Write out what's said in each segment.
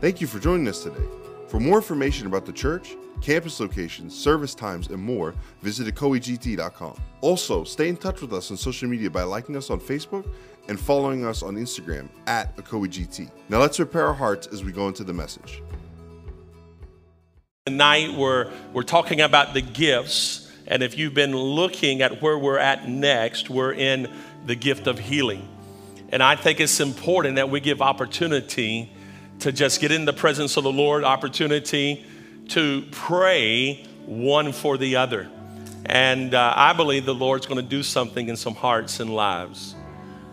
Thank you for joining us today. For more information about the church, campus locations, service times, and more, visit ecoegt.com. Also, stay in touch with us on social media by liking us on Facebook and following us on Instagram at ecoegt. Now let's prepare our hearts as we go into the message. Tonight we're, we're talking about the gifts, and if you've been looking at where we're at next, we're in the gift of healing. And I think it's important that we give opportunity to just get in the presence of the Lord, opportunity to pray one for the other. And uh, I believe the Lord's going to do something in some hearts and lives.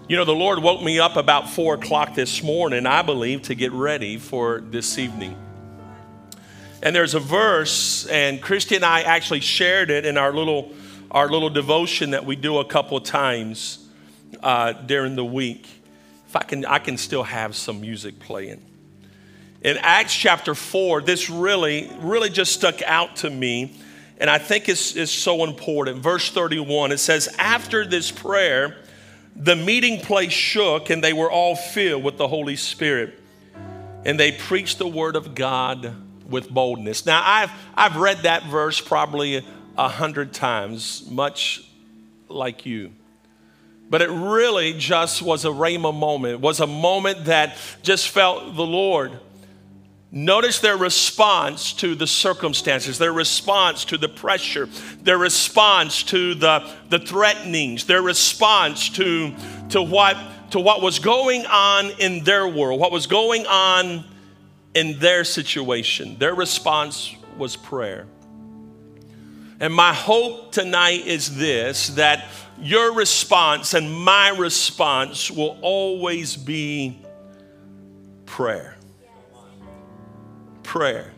You know, the Lord woke me up about four o'clock this morning, I believe, to get ready for this evening. And there's a verse, and Christy and I actually shared it in our little, our little devotion that we do a couple of times uh, during the week. If I can, I can still have some music playing. In Acts chapter 4, this really, really just stuck out to me, and I think it's, it's so important. Verse 31, it says, After this prayer, the meeting place shook, and they were all filled with the Holy Spirit. And they preached the word of God with boldness. Now, I've, I've read that verse probably a hundred times, much like you. But it really just was a Rhema moment, was a moment that just felt the Lord. Notice their response to the circumstances, their response to the pressure, their response to the, the threatenings, their response to, to, what, to what was going on in their world, what was going on in their situation. Their response was prayer. And my hope tonight is this that your response and my response will always be prayer. Prayer.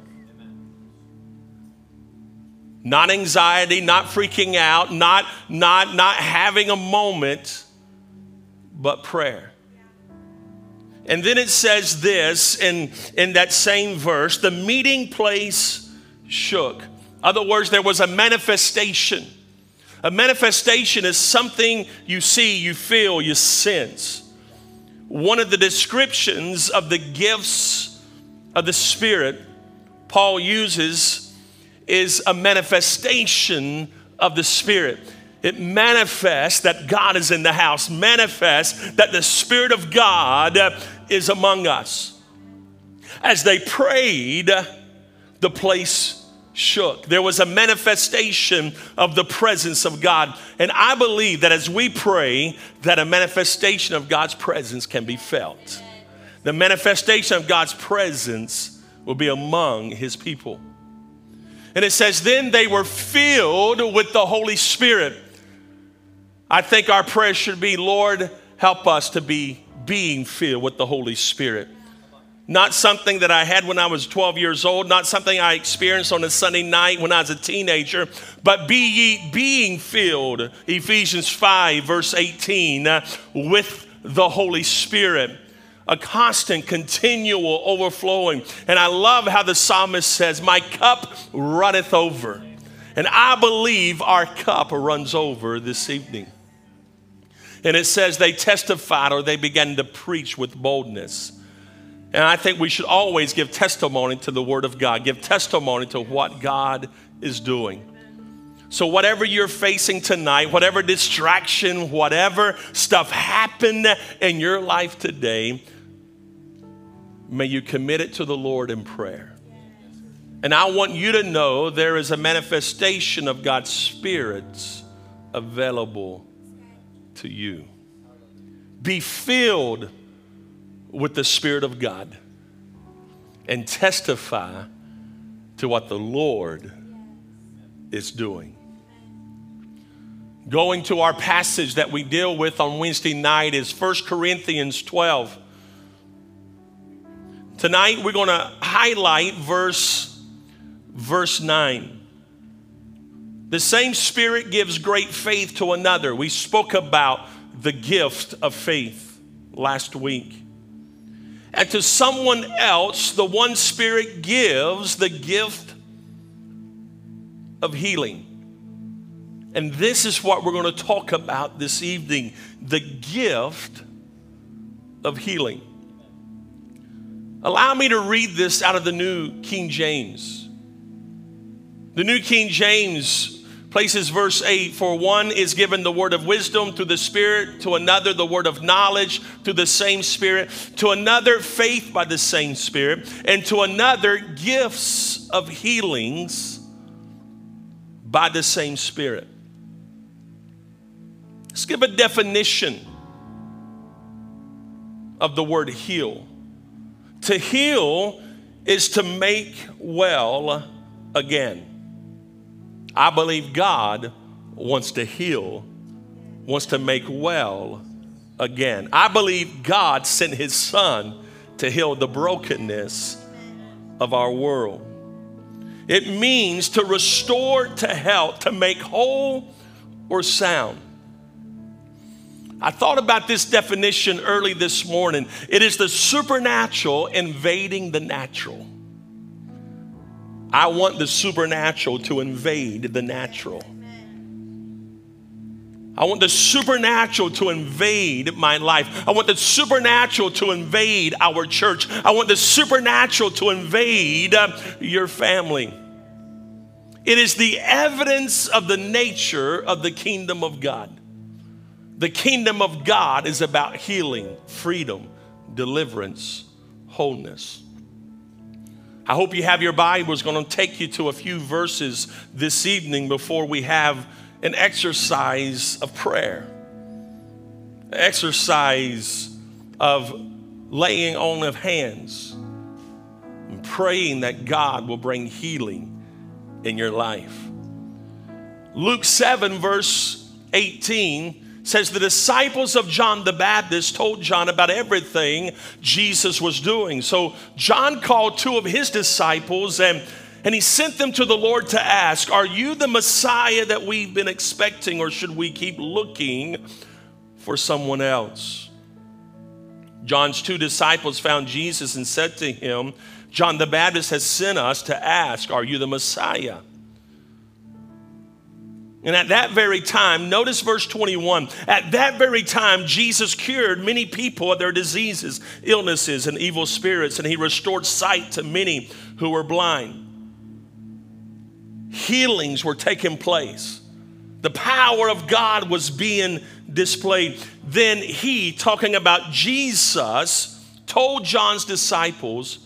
Not anxiety, not freaking out, not, not, not having a moment, but prayer. And then it says this in, in that same verse the meeting place shook. Other words, there was a manifestation. A manifestation is something you see, you feel, you sense. One of the descriptions of the gifts of the Spirit Paul uses is a manifestation of the Spirit. It manifests that God is in the house, manifests that the Spirit of God is among us. As they prayed, the place shook. There was a manifestation of the presence of God. And I believe that as we pray, that a manifestation of God's presence can be felt. The manifestation of God's presence will be among his people. And it says, then they were filled with the Holy Spirit. I think our prayer should be, Lord, help us to be being filled with the Holy Spirit. Not something that I had when I was 12 years old, not something I experienced on a Sunday night when I was a teenager, but be ye being filled, Ephesians 5, verse 18, uh, with the Holy Spirit. A constant, continual overflowing. And I love how the psalmist says, My cup runneth over. And I believe our cup runs over this evening. And it says they testified or they began to preach with boldness. And I think we should always give testimony to the Word of God, give testimony to what God is doing. So, whatever you're facing tonight, whatever distraction, whatever stuff happened in your life today, may you commit it to the Lord in prayer. And I want you to know there is a manifestation of God's Spirit available to you. Be filled with the Spirit of God and testify to what the Lord is doing. Going to our passage that we deal with on Wednesday night is 1 Corinthians 12. Tonight we're going to highlight verse verse 9. The same Spirit gives great faith to another. We spoke about the gift of faith last week. And to someone else, the one Spirit gives the gift of healing. And this is what we're going to talk about this evening the gift of healing. Allow me to read this out of the New King James. The New King James places verse 8 For one is given the word of wisdom through the Spirit, to another the word of knowledge through the same Spirit, to another faith by the same Spirit, and to another gifts of healings by the same Spirit. Let's give a definition of the word heal. To heal is to make well again. I believe God wants to heal, wants to make well again. I believe God sent his son to heal the brokenness of our world. It means to restore, to health, to make whole or sound. I thought about this definition early this morning. It is the supernatural invading the natural. I want the supernatural to invade the natural. I want the supernatural to invade my life. I want the supernatural to invade our church. I want the supernatural to invade uh, your family. It is the evidence of the nature of the kingdom of God. The kingdom of God is about healing, freedom, deliverance, wholeness. I hope you have your Bibles. Going to take you to a few verses this evening before we have an exercise of prayer, an exercise of laying on of hands and praying that God will bring healing in your life. Luke 7, verse 18 says the disciples of John the Baptist told John about everything Jesus was doing. So John called two of his disciples and and he sent them to the Lord to ask, Are you the Messiah that we've been expecting, or should we keep looking for someone else? John's two disciples found Jesus and said to him, John the Baptist has sent us to ask, Are you the Messiah? And at that very time, notice verse 21 at that very time, Jesus cured many people of their diseases, illnesses, and evil spirits, and he restored sight to many who were blind. Healings were taking place, the power of God was being displayed. Then he, talking about Jesus, told John's disciples,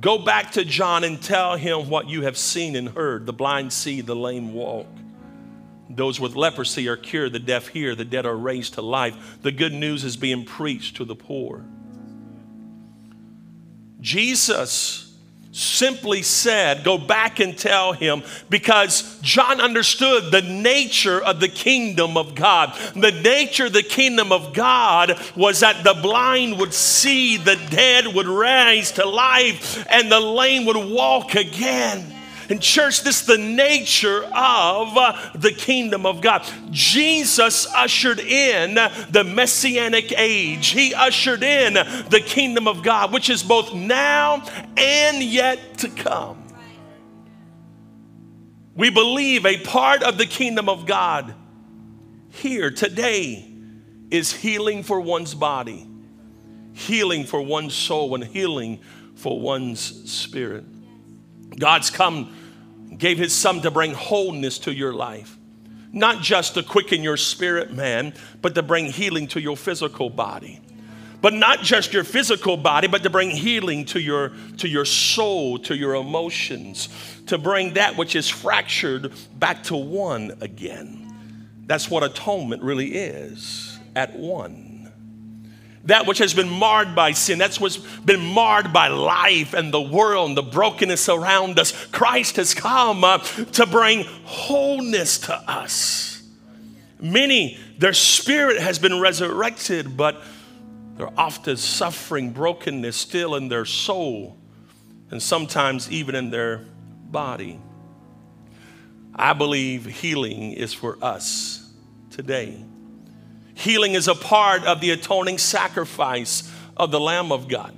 Go back to John and tell him what you have seen and heard the blind see, the lame walk those with leprosy are cured, the deaf hear, the dead are raised to life. The good news is being preached to the poor. Jesus simply said, Go back and tell him, because John understood the nature of the kingdom of God. The nature of the kingdom of God was that the blind would see, the dead would rise to life, and the lame would walk again. And, church, this is the nature of uh, the kingdom of God. Jesus ushered in the messianic age, He ushered in the kingdom of God, which is both now and yet to come. We believe a part of the kingdom of God here today is healing for one's body, healing for one's soul, and healing for one's spirit. God's come, gave his son to bring wholeness to your life. Not just to quicken your spirit, man, but to bring healing to your physical body. But not just your physical body, but to bring healing to your, to your soul, to your emotions, to bring that which is fractured back to one again. That's what atonement really is at one that which has been marred by sin, that's what's been marred by life and the world and the brokenness around us. Christ has come uh, to bring wholeness to us. Many, their spirit has been resurrected, but they're often suffering brokenness still in their soul and sometimes even in their body. I believe healing is for us today. Healing is a part of the atoning sacrifice of the Lamb of God.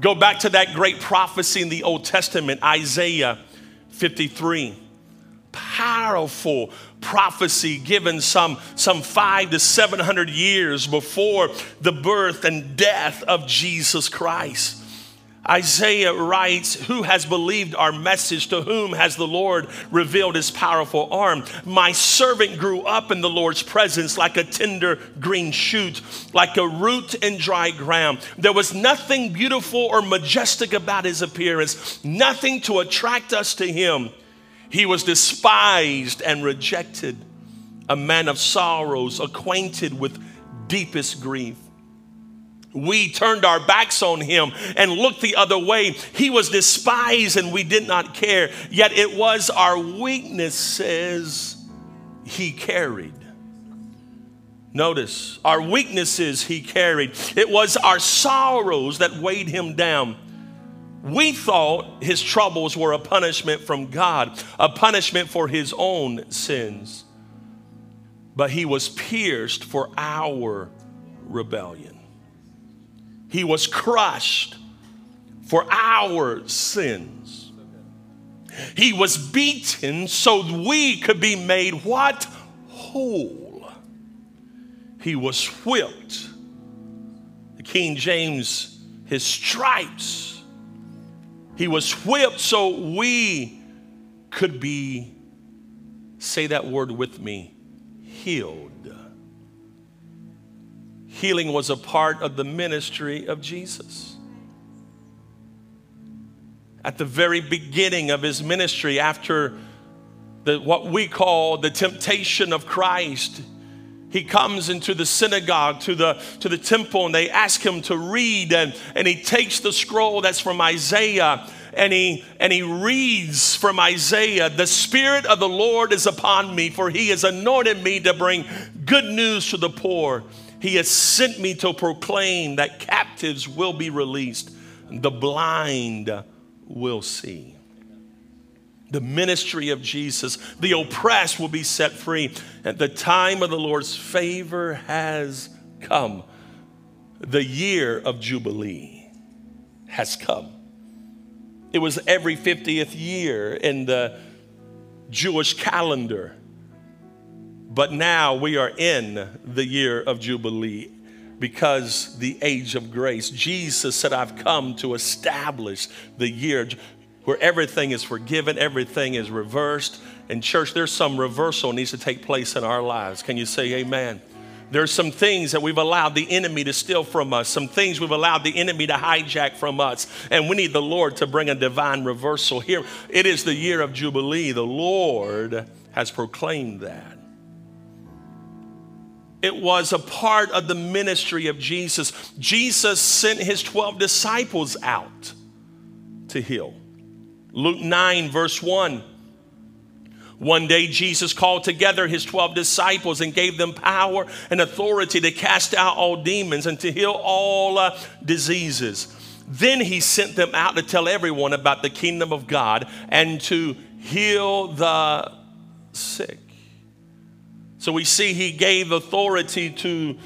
Go back to that great prophecy in the Old Testament, Isaiah 53. Powerful prophecy given some, some five to 700 years before the birth and death of Jesus Christ. Isaiah writes, Who has believed our message? To whom has the Lord revealed his powerful arm? My servant grew up in the Lord's presence like a tender green shoot, like a root in dry ground. There was nothing beautiful or majestic about his appearance, nothing to attract us to him. He was despised and rejected, a man of sorrows, acquainted with deepest grief we turned our backs on him and looked the other way. He was despised and we did not care. Yet it was our weaknesses he carried. Notice, our weaknesses he carried. It was our sorrows that weighed him down. We thought his troubles were a punishment from God, a punishment for his own sins. But he was pierced for our rebellion. He was crushed for our sins. He was beaten so we could be made what? Whole. He was whipped. The King James, his stripes. He was whipped so we could be, say that word with me, healed. Healing was a part of the ministry of Jesus. At the very beginning of his ministry, after the, what we call the temptation of Christ, he comes into the synagogue to the to the temple and they ask him to read and, and he takes the scroll that's from isaiah and he and he reads from isaiah the spirit of the lord is upon me for he has anointed me to bring good news to the poor he has sent me to proclaim that captives will be released, the blind will see. The ministry of Jesus, the oppressed will be set free. At the time of the Lord's favor has come. The year of Jubilee has come. It was every 50th year in the Jewish calendar. But now we are in the year of Jubilee because the age of grace. Jesus said, I've come to establish the year where everything is forgiven, everything is reversed. In church, there's some reversal needs to take place in our lives. Can you say amen? There's some things that we've allowed the enemy to steal from us, some things we've allowed the enemy to hijack from us, and we need the Lord to bring a divine reversal here. It is the year of Jubilee. The Lord has proclaimed that. It was a part of the ministry of Jesus. Jesus sent his 12 disciples out to heal. Luke 9, verse 1. One day, Jesus called together his 12 disciples and gave them power and authority to cast out all demons and to heal all uh, diseases. Then he sent them out to tell everyone about the kingdom of God and to heal the sick. So we see he gave authority to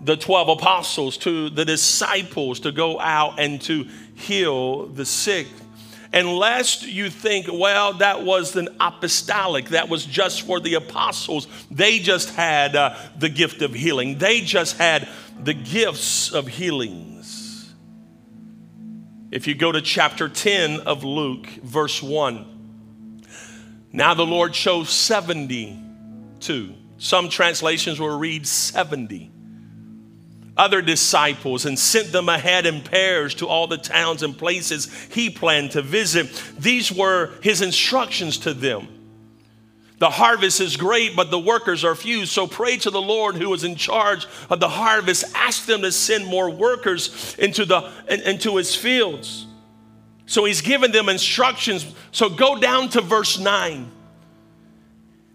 the 12 apostles, to the disciples to go out and to heal the sick. And lest you think, well, that was an apostolic, that was just for the apostles. They just had uh, the gift of healing, they just had the gifts of healings. If you go to chapter 10 of Luke, verse 1, now the Lord chose 72 some translations will read 70 other disciples and sent them ahead in pairs to all the towns and places he planned to visit. These were his instructions to them. The harvest is great, but the workers are few. So pray to the Lord who is in charge of the harvest. Ask them to send more workers into, the, into his fields. So he's given them instructions. So go down to verse 9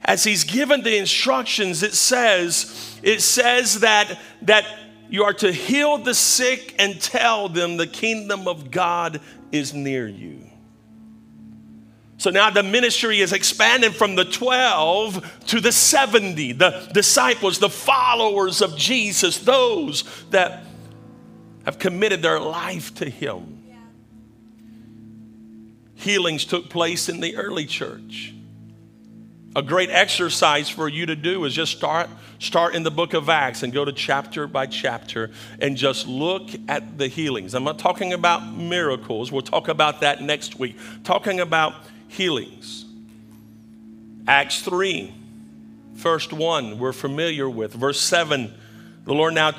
as he's given the instructions, it says, it says that, that you are to heal the sick and tell them the kingdom of God is near you. So now the ministry is expanding from the 12 to the 70, the disciples, the followers of Jesus, those that have committed their life to Him. Yeah. Healings took place in the early church. A great exercise for you to do is just start start in the book of Acts and go to chapter by chapter and just look at the healings. I'm not talking about miracles. We'll talk about that next week. Talking about healings. Acts 3, first 1, we're familiar with. Verse 7, the Lord now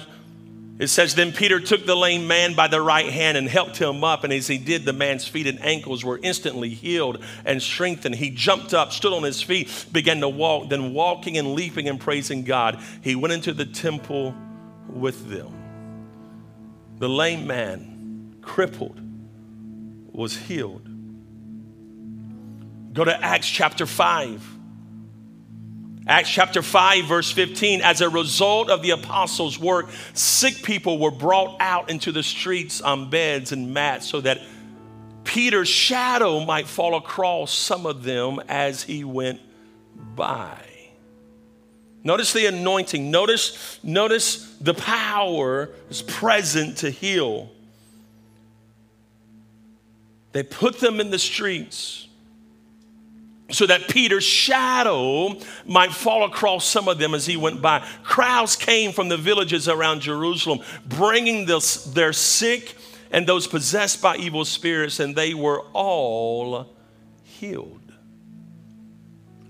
it says, Then Peter took the lame man by the right hand and helped him up. And as he did, the man's feet and ankles were instantly healed and strengthened. He jumped up, stood on his feet, began to walk. Then, walking and leaping and praising God, he went into the temple with them. The lame man, crippled, was healed. Go to Acts chapter 5. Acts chapter 5, verse 15, as a result of the apostles' work, sick people were brought out into the streets on beds and mats so that Peter's shadow might fall across some of them as he went by. Notice the anointing. Notice, notice the power is present to heal. They put them in the streets so that Peter's shadow might fall across some of them as he went by. Crowds came from the villages around Jerusalem, bringing this, their sick and those possessed by evil spirits, and they were all healed.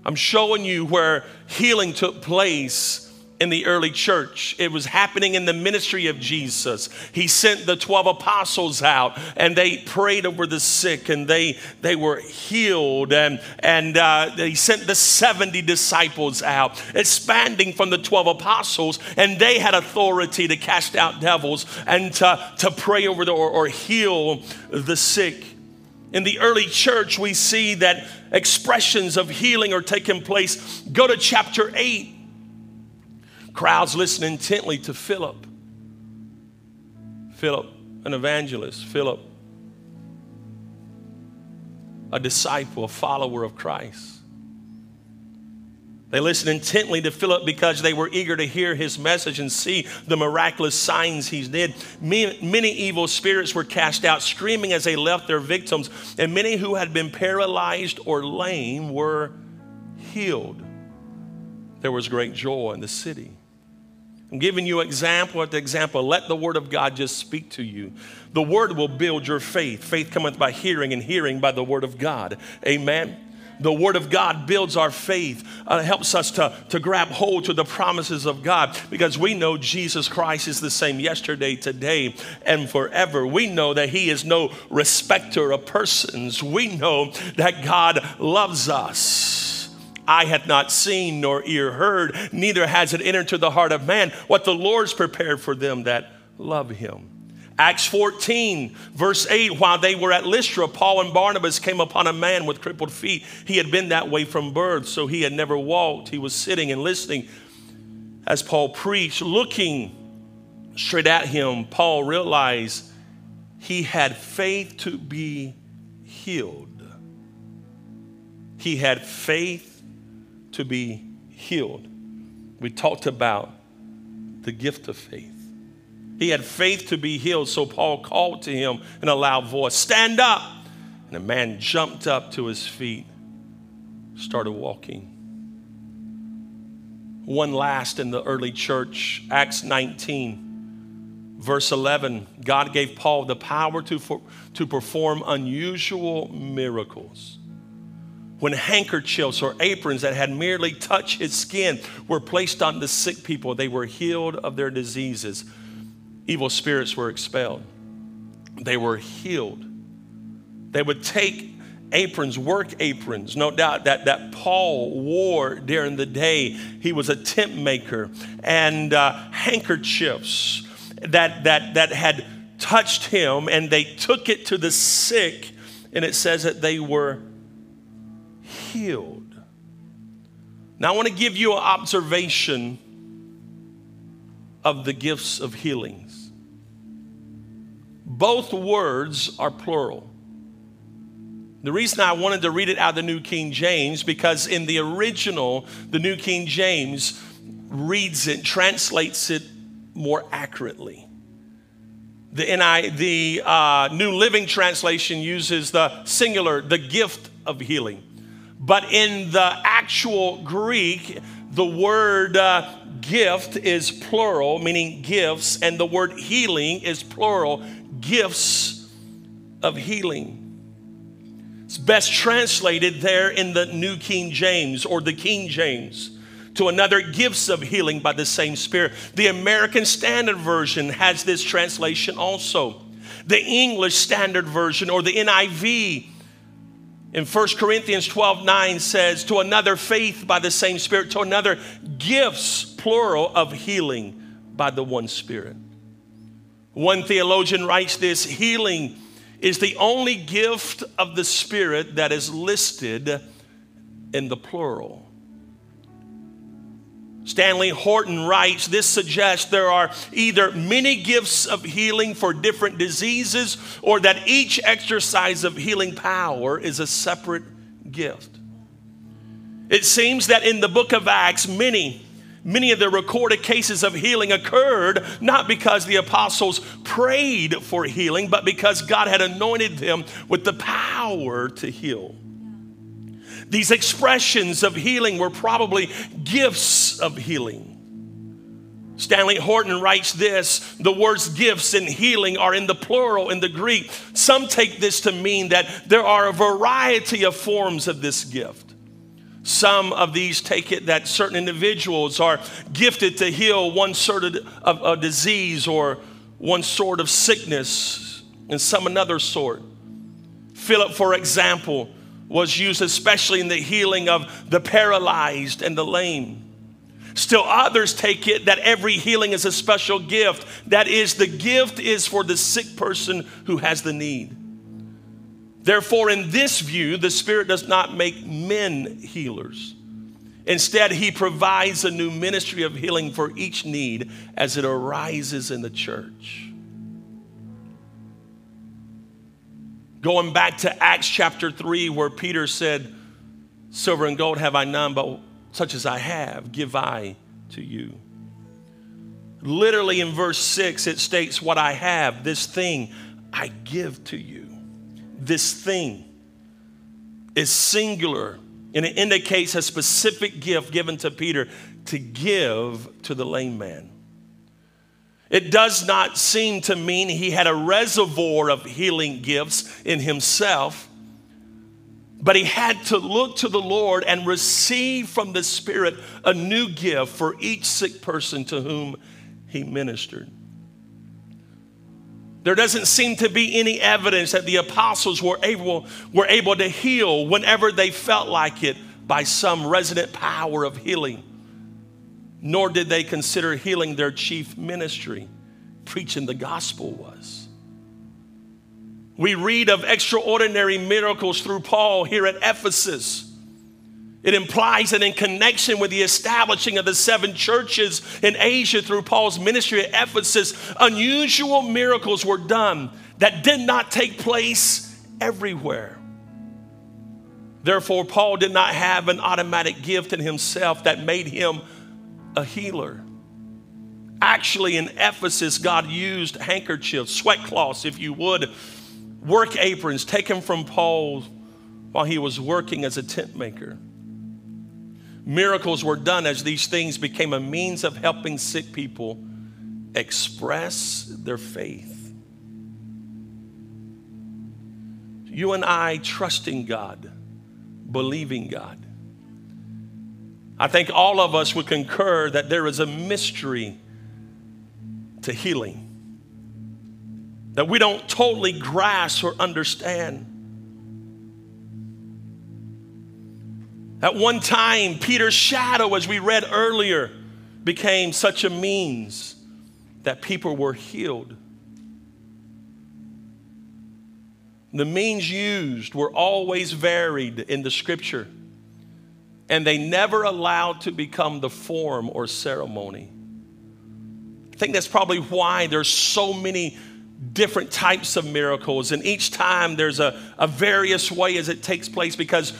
I'm showing you where healing took place in the early church. It was happening in the ministry of Jesus. He sent the 12 apostles out and they prayed over the sick and they, they were healed. And, and uh, he sent the 70 disciples out, expanding from the 12 apostles. And they had authority to cast out devils and to, to pray over the, or, or heal the sick. In the early church, we see that expressions of healing are taking place. Go to chapter 8 Crowds listen intently to Philip. Philip, an evangelist. Philip, a disciple, a follower of Christ. They listened intently to Philip because they were eager to hear his message and see the miraculous signs he did. Many evil spirits were cast out, screaming as they left their victims, and many who had been paralyzed or lame were healed. There was great joy in the city. I'm giving you example after example. Let the word of God just speak to you. The word will build your faith. Faith cometh by hearing, and hearing by the word of God. Amen. The word of God builds our faith, uh, helps us to, to grab hold to the promises of God because we know Jesus Christ is the same yesterday, today, and forever. We know that He is no respecter of persons. We know that God loves us eye hath not seen, nor ear heard, neither has it entered to the heart of man what the Lord's prepared for them that love him. Acts 14, verse 8, while they were at Lystra, Paul and Barnabas came upon a man with crippled feet. He had been that way from birth, so he had never walked. He was sitting and listening as Paul preached. Looking straight at him, Paul realized he had faith to be healed. He had faith to be healed. We talked about the gift of faith. He had faith to be healed, so Paul called to him in a loud voice, Stand up! And the man jumped up to his feet, started walking. One last in the early church, Acts 19, verse 11. God gave Paul the power to, for, to perform unusual miracles when handkerchiefs or aprons that had merely touched his skin were placed on the sick people, they were healed of their diseases. Evil spirits were expelled. They were healed. They would take aprons, work aprons, no doubt that, that Paul wore during the day. He was a tent maker, and uh, handkerchiefs that, that, that had touched him, and they took it to the sick, and it says that they were healed. Now, I want to give you an observation of the gifts of healings. Both words are plural. The reason I wanted to read it out of the New King James, because in the original, the New King James reads it, translates it more accurately. The, NI, the uh, New Living Translation uses the singular, the gift of healing. But in the actual Greek, the word uh, gift is plural, meaning gifts, and the word healing is plural, gifts of healing. It's best translated there in the New King James or the King James to another gifts of healing by the same Spirit. The American Standard Version has this translation also. The English Standard Version or the NIV in 1 Corinthians 12 9 says, To another faith by the same Spirit, to another gifts, plural, of healing by the one Spirit. One theologian writes this healing is the only gift of the Spirit that is listed in the plural. Stanley Horton writes this suggests there are either many gifts of healing for different diseases or that each exercise of healing power is a separate gift. It seems that in the book of Acts, many Many of the recorded cases of healing occurred not because the apostles prayed for healing, but because God had anointed them with the power to heal. These expressions of healing were probably gifts of healing. Stanley Horton writes this the words gifts and healing are in the plural in the Greek. Some take this to mean that there are a variety of forms of this gift. Some of these take it that certain individuals are gifted to heal one sort of, a disease or one sort of sickness, and some another sort. Philip, for example, was used especially in the healing of the paralyzed and the lame. Still, others take it that every healing is a special gift. That is, the gift is for the sick person who has the need. Therefore, in this view, the Spirit does not make men healers. Instead, He provides a new ministry of healing for each need as it arises in the church. Going back to Acts chapter 3, where Peter said, Silver and gold have I none, but such as I have, give I to you. Literally in verse 6, it states, What I have, this thing I give to you. This thing is singular, and it indicates a specific gift given to Peter to give to the lame man. It does not seem to mean he had a reservoir of healing gifts in himself, but he had to look to the Lord and receive from the Spirit a new gift for each sick person to whom he ministered. There doesn't seem to be any evidence that the apostles were able, were able to heal whenever they felt like it by some resident power of healing nor did they consider healing their chief ministry. Preaching the gospel was. We read of extraordinary miracles through Paul here at Ephesus. It implies that in connection with the establishing of the seven churches in Asia through Paul's ministry at Ephesus, unusual miracles were done that did not take place everywhere. Therefore, Paul did not have an automatic gift in himself that made him a healer. Actually, in Ephesus, God used handkerchiefs, sweat cloths, if you would, work aprons taken from Paul while he was working as a tent maker. Miracles were done as these things became a means of helping sick people express their faith. You and I trusting God, believing God. I think all of us would concur that there is a mystery to healing that we don't totally grasp or understand. At one time, Peter's shadow, as we read earlier, became such a means that people were healed. The means used were always varied in the scripture and they never allowed to become the form or ceremony. I think that's probably why there's so many different types of miracles, and each time there's a, a various way as it takes place because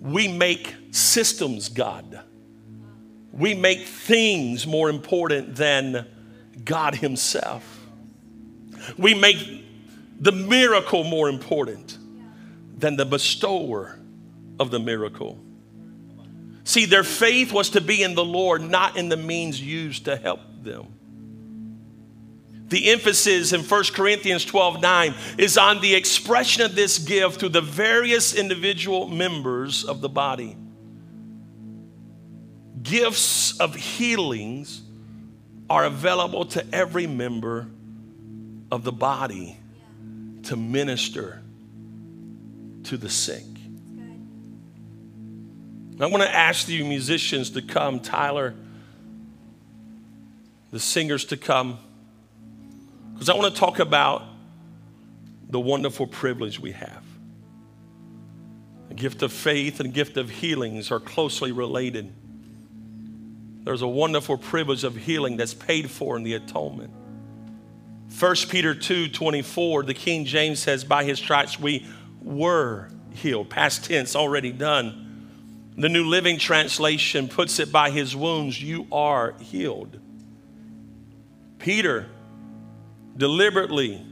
we make systems God. We make things more important than God Himself. We make the miracle more important than the bestower of the miracle. See, their faith was to be in the Lord, not in the means used to help them. The emphasis in 1 Corinthians 12 9 is on the expression of this gift to the various individual members of the body. Gifts of healings are available to every member of the body to minister to the sick. I want to ask you musicians to come, Tyler, the singers to come, because I want to talk about the wonderful privilege we have. The gift of faith and gift of healings are closely related. There's a wonderful privilege of healing that's paid for in the atonement. 1 Peter 2 24, the King James says, By his stripes we were healed. Past tense, already done. The New Living Translation puts it, By his wounds you are healed. Peter deliberately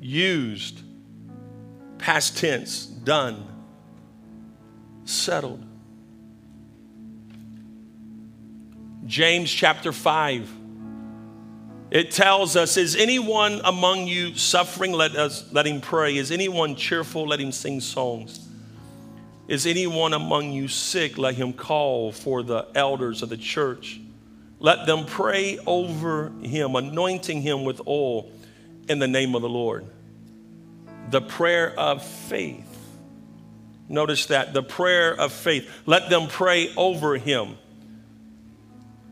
used past tense, done, settled. James chapter 5 it tells us, Is anyone among you suffering? Let, us, let him pray. Is anyone cheerful? Let him sing songs. Is anyone among you sick? Let him call for the elders of the church. Let them pray over him, anointing him with oil in the name of the Lord. The prayer of faith. Notice that the prayer of faith. Let them pray over him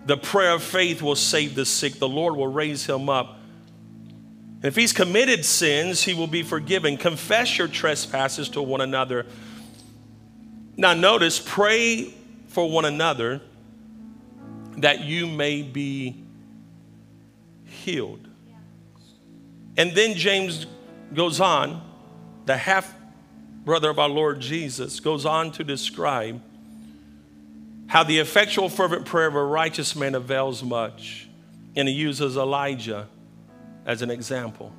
the prayer of faith will save the sick. The Lord will raise him up. If he's committed sins, he will be forgiven. Confess your trespasses to one another. Now, notice, pray for one another that you may be healed. And then James goes on, the half brother of our Lord Jesus, goes on to describe how the effectual, fervent prayer of a righteous man avails much. And he uses Elijah as an example.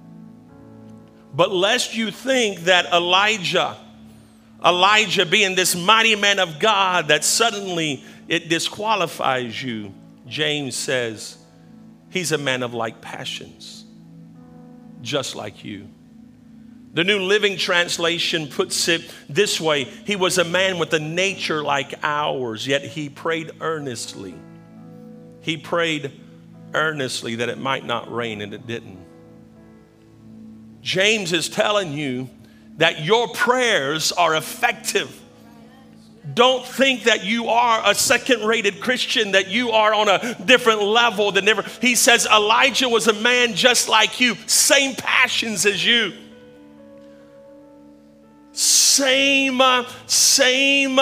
But lest you think that Elijah, Elijah being this mighty man of God, that suddenly it disqualifies you, James says, he's a man of like passions, just like you. The New Living Translation puts it this way He was a man with a nature like ours, yet he prayed earnestly. He prayed earnestly that it might not rain, and it didn't. James is telling you that your prayers are effective. Don't think that you are a second rated Christian, that you are on a different level than ever. He says Elijah was a man just like you, same passions as you same, same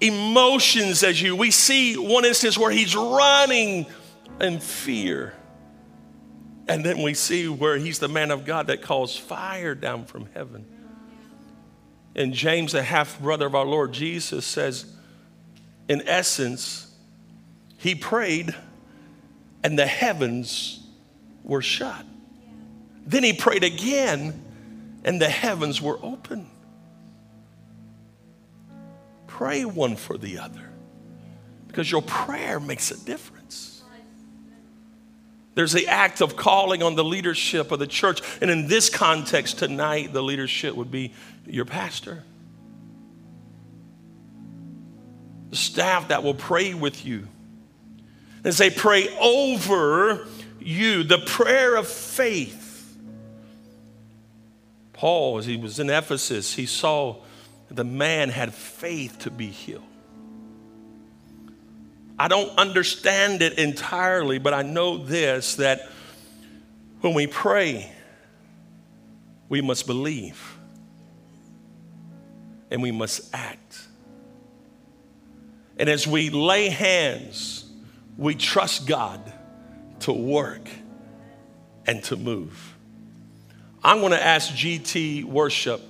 emotions as you. We see one instance where he's running in fear. And then we see where he's the man of God that calls fire down from heaven. And James, the half brother of our Lord Jesus, says, in essence, he prayed and the heavens were shut. Then he prayed again and the heavens were open pray one for the other because your prayer makes a difference. There's the act of calling on the leadership of the church. And in this context tonight, the leadership would be your pastor, the staff that will pray with you. And say, pray over you, the prayer of faith. Paul, as he was in Ephesus, he saw the man had faith to be healed. I don't understand it entirely, but I know this that when we pray, we must believe and we must act. And as we lay hands, we trust God to work and to move. I'm going to ask GT Worship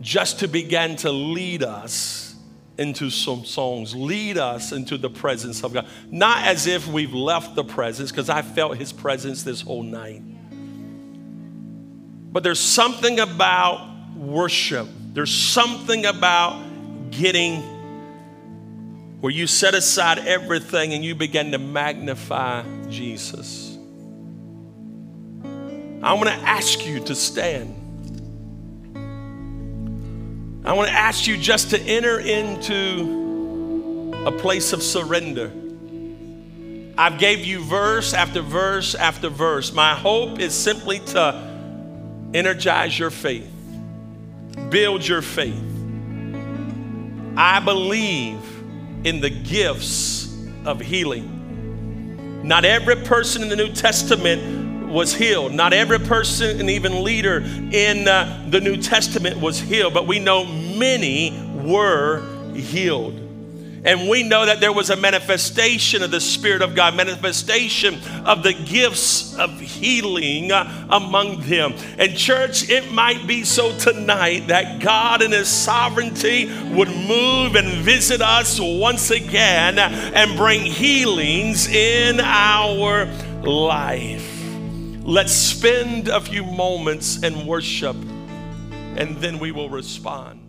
just to begin to lead us into some songs, lead us into the presence of God. Not as if we've left the presence, because I felt His presence this whole night. But there's something about worship, there's something about getting where you set aside everything and you begin to magnify Jesus. I want to ask you to stand. I want to ask you just to enter into a place of surrender. I've gave you verse after verse after verse. My hope is simply to energize your faith, build your faith. I believe in the gifts of healing. Not every person in the New Testament was healed. Not every person and even leader in uh, the New Testament was healed, but we know many were healed. And we know that there was a manifestation of the Spirit of God, manifestation of the gifts of healing uh, among them. And, church, it might be so tonight that God in His sovereignty would move and visit us once again and bring healings in our life. Let's spend a few moments in worship and then we will respond.